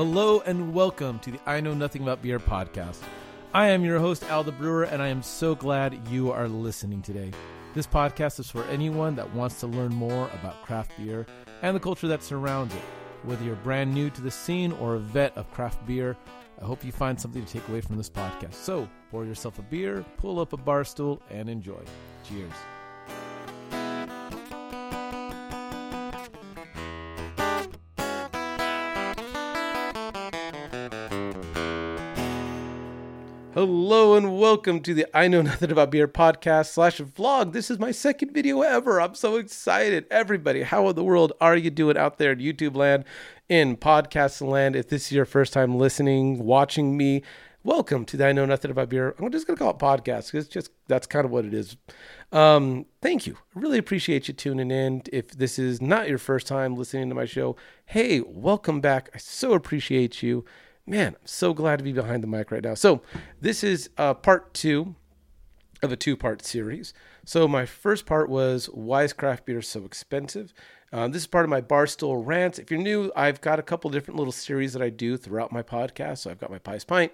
Hello and welcome to the I Know Nothing About Beer podcast. I am your host, Al the Brewer, and I am so glad you are listening today. This podcast is for anyone that wants to learn more about craft beer and the culture that surrounds it. Whether you're brand new to the scene or a vet of craft beer, I hope you find something to take away from this podcast. So, pour yourself a beer, pull up a bar stool, and enjoy. Cheers. Hello and welcome to the I Know Nothing About Beer podcast slash vlog. This is my second video ever. I'm so excited. Everybody, how in the world are you doing out there in YouTube land, in podcast land? If this is your first time listening, watching me, welcome to the I Know Nothing About Beer. I'm just going to call it podcast because just that's kind of what it is. Um, thank you. I really appreciate you tuning in. If this is not your first time listening to my show, hey, welcome back. I so appreciate you man, I'm so glad to be behind the mic right now. So, this is uh, part two of a two part series. So, my first part was Why is craft beer so expensive? Um, this is part of my Barstool rants. If you're new, I've got a couple different little series that I do throughout my podcast. So, I've got my Pious Pint.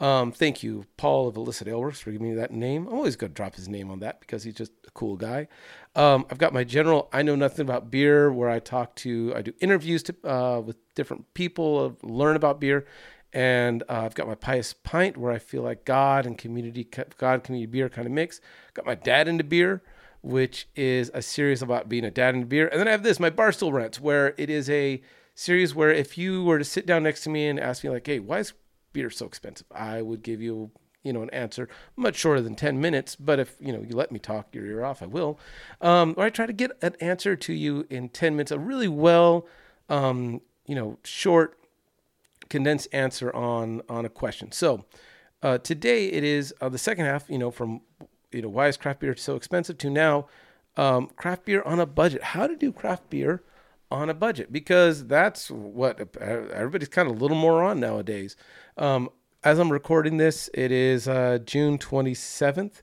Um, thank you, Paul of Illicit Aleworks, for giving me that name. I'm always going to drop his name on that because he's just a cool guy. Um, I've got my general I know nothing about beer, where I talk to, I do interviews to, uh, with different people, learn about beer, and uh, I've got my pious pint where I feel like God and community, God community beer kind of mix. Got my dad into beer, which is a series about being a dad into beer, and then I have this my barstool rants where it is a series where if you were to sit down next to me and ask me like, hey, why is beer so expensive? I would give you you know an answer much shorter than 10 minutes but if you know you let me talk your ear off i will um, or i try to get an answer to you in 10 minutes a really well um, you know short condensed answer on on a question. So uh, today it is uh, the second half. You know, from you know why is craft beer so expensive to now um, craft beer on a budget. How to do craft beer on a budget because that's what everybody's kind of a little more on nowadays. Um, as I'm recording this, it is uh, June 27th,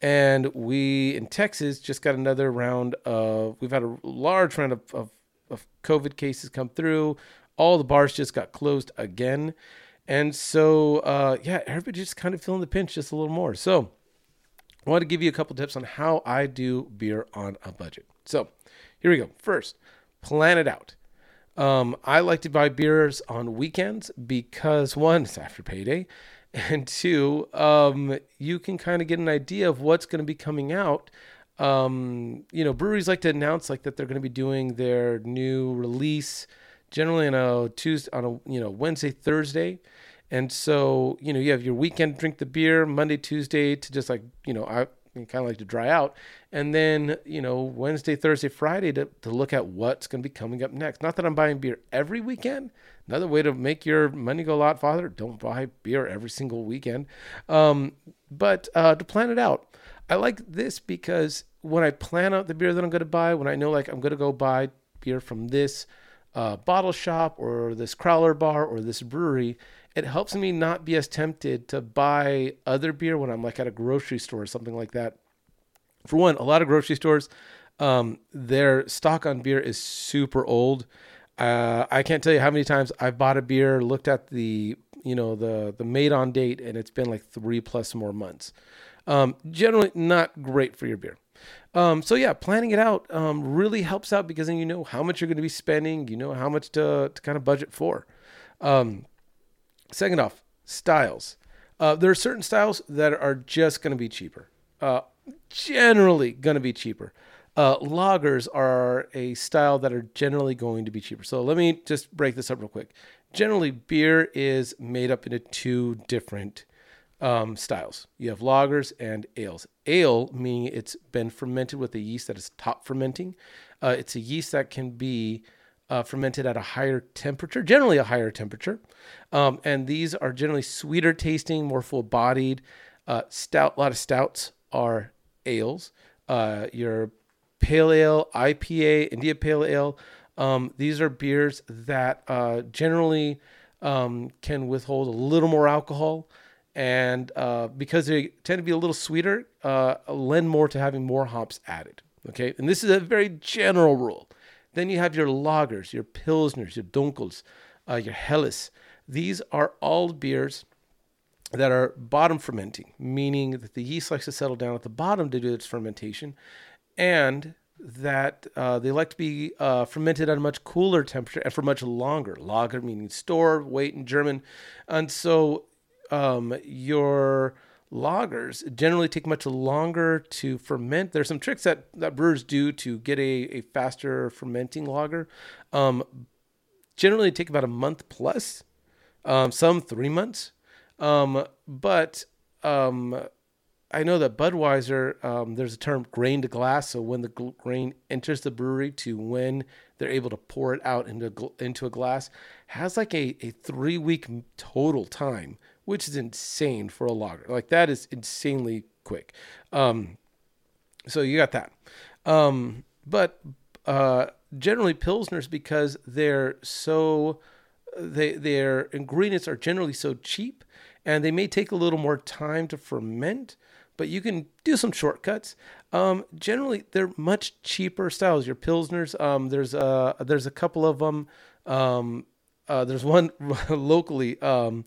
and we in Texas just got another round of. We've had a large round of, of, of COVID cases come through all the bars just got closed again. And so, uh, yeah, everybody just kind of feeling the pinch just a little more. So, I want to give you a couple tips on how I do beer on a budget. So, here we go. First, plan it out. Um, I like to buy beers on weekends because one, it's after payday, and two, um, you can kind of get an idea of what's going to be coming out. Um, you know, breweries like to announce like that they're going to be doing their new release generally on a Tuesday, on a you know Wednesday, Thursday, and so you know you have your weekend drink the beer Monday, Tuesday to just like you know I kind of like to dry out, and then you know Wednesday, Thursday, Friday to to look at what's going to be coming up next. Not that I'm buying beer every weekend. Another way to make your money go a lot farther: don't buy beer every single weekend, um, but uh, to plan it out. I like this because when I plan out the beer that I'm going to buy, when I know like I'm going to go buy beer from this uh, bottle shop or this crowler bar or this brewery, it helps me not be as tempted to buy other beer when I'm like at a grocery store or something like that. For one, a lot of grocery stores, um, their stock on beer is super old. Uh, I can't tell you how many times I've bought a beer, looked at the you know the the made on date, and it's been like three plus more months. Um, generally, not great for your beer. Um, so yeah, planning it out um, really helps out because then you know how much you're going to be spending, you know how much to, to kind of budget for. Um, second off, styles. Uh, there are certain styles that are just going to be cheaper. Uh, generally going to be cheaper. Uh, lagers are a style that are generally going to be cheaper. So let me just break this up real quick. Generally, beer is made up into two different um, styles. You have lagers and ales. Ale meaning it's been fermented with a yeast that is top fermenting. Uh, it's a yeast that can be uh, fermented at a higher temperature, generally a higher temperature, um, and these are generally sweeter tasting, more full bodied. Uh, stout, a lot of stouts are ales. Uh, your pale ale, IPA, India Pale Ale. Um, these are beers that uh, generally um, can withhold a little more alcohol and uh, because they tend to be a little sweeter, uh, lend more to having more hops added. Okay, and this is a very general rule. Then you have your lagers, your pilsners, your dunkels, uh, your helles. These are all beers that are bottom fermenting, meaning that the yeast likes to settle down at the bottom to do its fermentation, and that uh, they like to be uh, fermented at a much cooler temperature and for much longer. Lager meaning store, wait in German, and so um, your lagers generally take much longer to ferment. There's some tricks that, that brewers do to get a, a faster fermenting lager. Um, generally take about a month plus, um, some three months. Um, but um, I know that Budweiser, um, there's a term grain to glass. So when the grain enters the brewery to when they're able to pour it out into, into a glass, has like a, a three week total time, which is insane for a lager. Like that is insanely quick. Um, so you got that. Um, but uh, generally pilsners because they're so they their ingredients are generally so cheap and they may take a little more time to ferment but you can do some shortcuts um, generally they're much cheaper styles your pilsners um, there's a there's a couple of them um, uh, there's one locally um,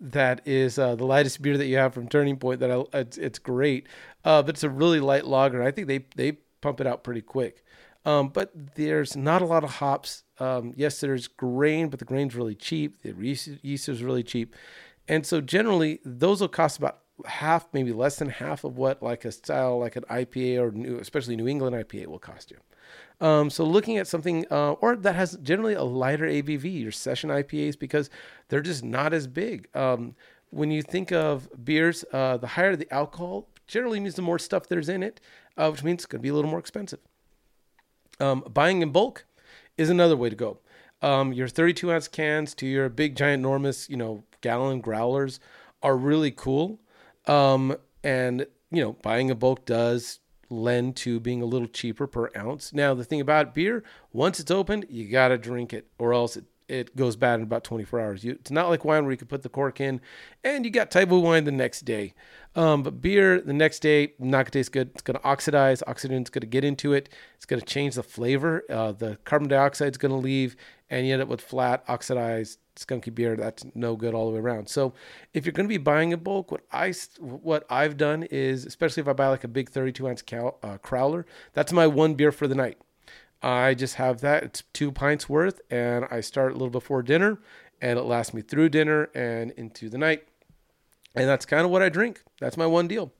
that is uh, the lightest beer that you have from Turning Point. That I, it's, it's great, uh, but it's a really light lager. I think they they pump it out pretty quick. Um, but there's not a lot of hops. Um, yes, there's grain, but the grain's really cheap. The yeast is really cheap. And so generally, those will cost about half, maybe less than half of what like a style like an IPA or new, especially New England IPA will cost you. Um, so looking at something uh, or that has generally a lighter ABV, your session IPAs, because they're just not as big. Um, when you think of beers, uh, the higher the alcohol generally means the more stuff there's in it, uh, which means it's going to be a little more expensive. Um, buying in bulk is another way to go. Um, your 32 ounce cans to your big, giant, enormous, you know, gallon growlers are really cool. Um, and, you know, buying in bulk does lend to being a little cheaper per ounce. Now, the thing about beer, once it's opened, you got to drink it or else it, it goes bad in about 24 hours. You, it's not like wine where you can put the cork in and you got of wine the next day. Um, but beer the next day, not gonna taste good. It's gonna oxidize. Oxidant's gonna get into it. It's gonna change the flavor. Uh, the carbon dioxide is gonna leave, and you end up with flat, oxidized, skunky beer. That's no good all the way around. So, if you're gonna be buying in bulk, what I what I've done is, especially if I buy like a big 32 ounce cal, uh, crowler, that's my one beer for the night. I just have that. It's two pints worth, and I start a little before dinner, and it lasts me through dinner and into the night. And that's kind of what I drink. That's my one deal.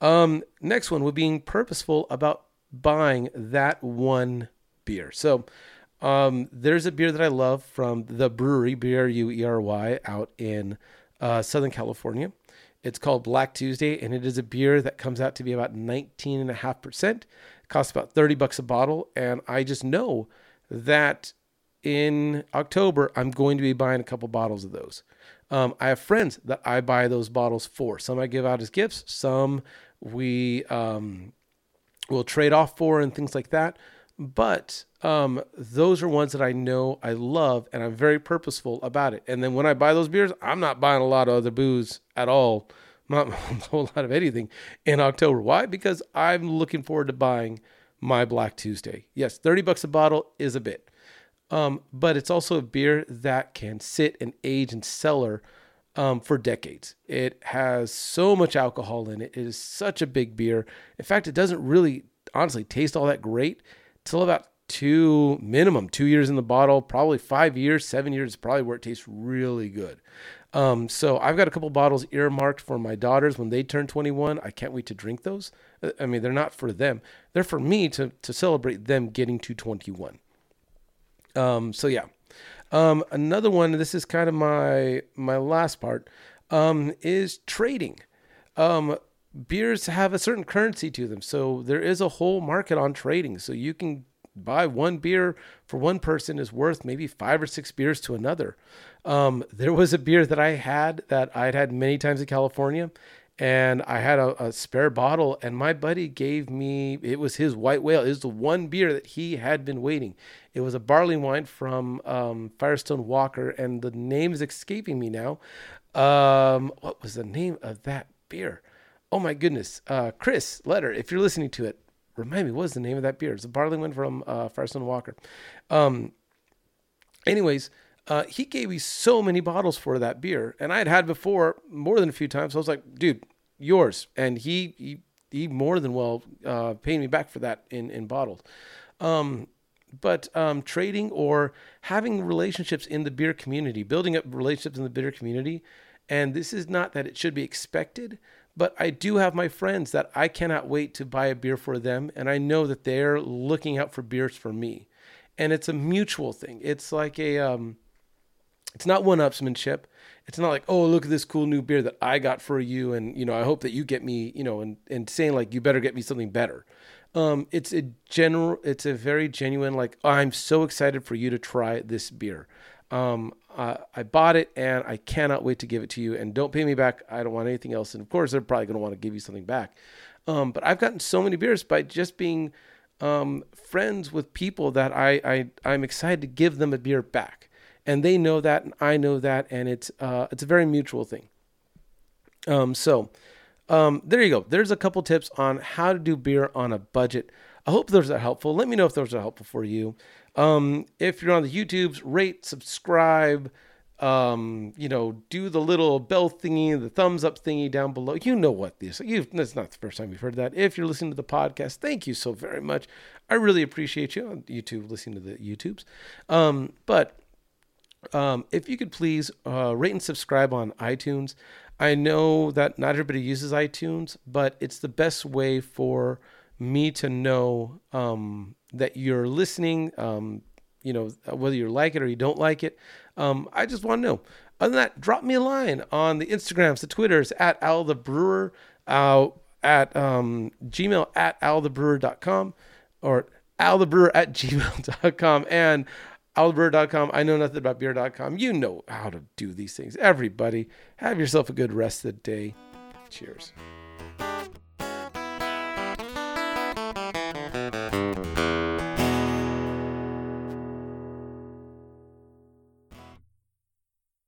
Um, next one would being purposeful about buying that one beer. So um, there's a beer that I love from the Bruery, B R U E R Y, out in uh, Southern California. It's called Black Tuesday, and it is a beer that comes out to be about 19.5%. It costs about 30 bucks a bottle. And I just know that in October, I'm going to be buying a couple bottles of those. Um, I have friends that I buy those bottles for. Some I give out as gifts, some we um, will trade off for, and things like that. But um, those are ones that I know I love, and I'm very purposeful about it. And then when I buy those beers, I'm not buying a lot of other booze at all, not a whole lot of anything in October. Why? Because I'm looking forward to buying my Black Tuesday. Yes, 30 bucks a bottle is a bit. Um, but it's also a beer that can sit and age in cellar um, for decades. It has so much alcohol in it. It is such a big beer. In fact, it doesn't really, honestly, taste all that great till about two minimum two years in the bottle probably five years seven years is probably where it tastes really good um, so i've got a couple bottles earmarked for my daughters when they turn 21 i can't wait to drink those uh, i mean they're not for them they're for me to, to celebrate them getting to 21 um, so yeah. Um, another one. This is kind of my my last part. Um, is trading. Beers have a certain currency to them, so there is a whole market on trading. So you can buy one beer for one person is worth maybe five or six beers to another. Um, there was a beer that I had that I'd had many times in California, and I had a, a, spare bottle, and my buddy gave me it was his white whale. It was the one beer that he had been waiting. It was a barley wine from um, Firestone Walker, and the name is escaping me now. Um, what was the name of that beer? Oh my goodness, uh, Chris Letter, if you're listening to it, remind me what was the name of that beer? It's a barley wine from uh, Firestone Walker. Um, anyways, Uh, he gave me so many bottles for that beer, and I had had before more than a few times. So I was like, dude, yours. And he he, he more than well uh, paid me back for that in in bottles. Um, but um, trading or having relationships in the beer community, building up relationships in the beer community, and this is not that it should be expected, but I do have my friends that I cannot wait to buy a beer for them, and I know that they're looking out for beers for me, and it's a mutual thing. It's like a um, it's not one-upsmanship. It's not like, oh, look at this cool new beer that I got for you, and you know, I hope that you get me, you know, and and saying like, you better get me something better. Um, it's a general, it's a very genuine like, I'm so excited for you to try this beer. Um, uh, I bought it and I cannot wait to give it to you. And don't pay me back. I don't want anything else. And of course, they're probably going to want to give you something back. Um, but I've gotten so many beers by just being um, friends with people that I, I I'm excited to give them a beer back and they know that, and I know that, and it's uh, it's a very mutual thing. Um, so um, there you go. There's a couple tips on how to do beer on a budget. I hope those are helpful. Let me know if those are helpful for you. Um, if you're on the YouTubes, rate, subscribe. Um, you know, do the little bell thingy, the thumbs up thingy down below. You know what this. You, that's not the first time you've heard that. If you're listening to the podcast, thank you so very much. I really appreciate you on YouTube listening to the YouTubes. Um, but um, if you could please uh, rate and subscribe on iTunes. I know that not everybody uses iTunes, but it's the best way for me to know um, that you're listening. Um, you know, whether you like it or you don't like it. Um, I just want to know. Other than that, drop me a line on the Instagrams, the Twitters at Al the Brewer, uh, at um, Gmail at althebrewer.com or althebrewer at gmail.com. And Albert.com. I know nothing about beer.com. You know how to do these things. Everybody, have yourself a good rest of the day. Cheers.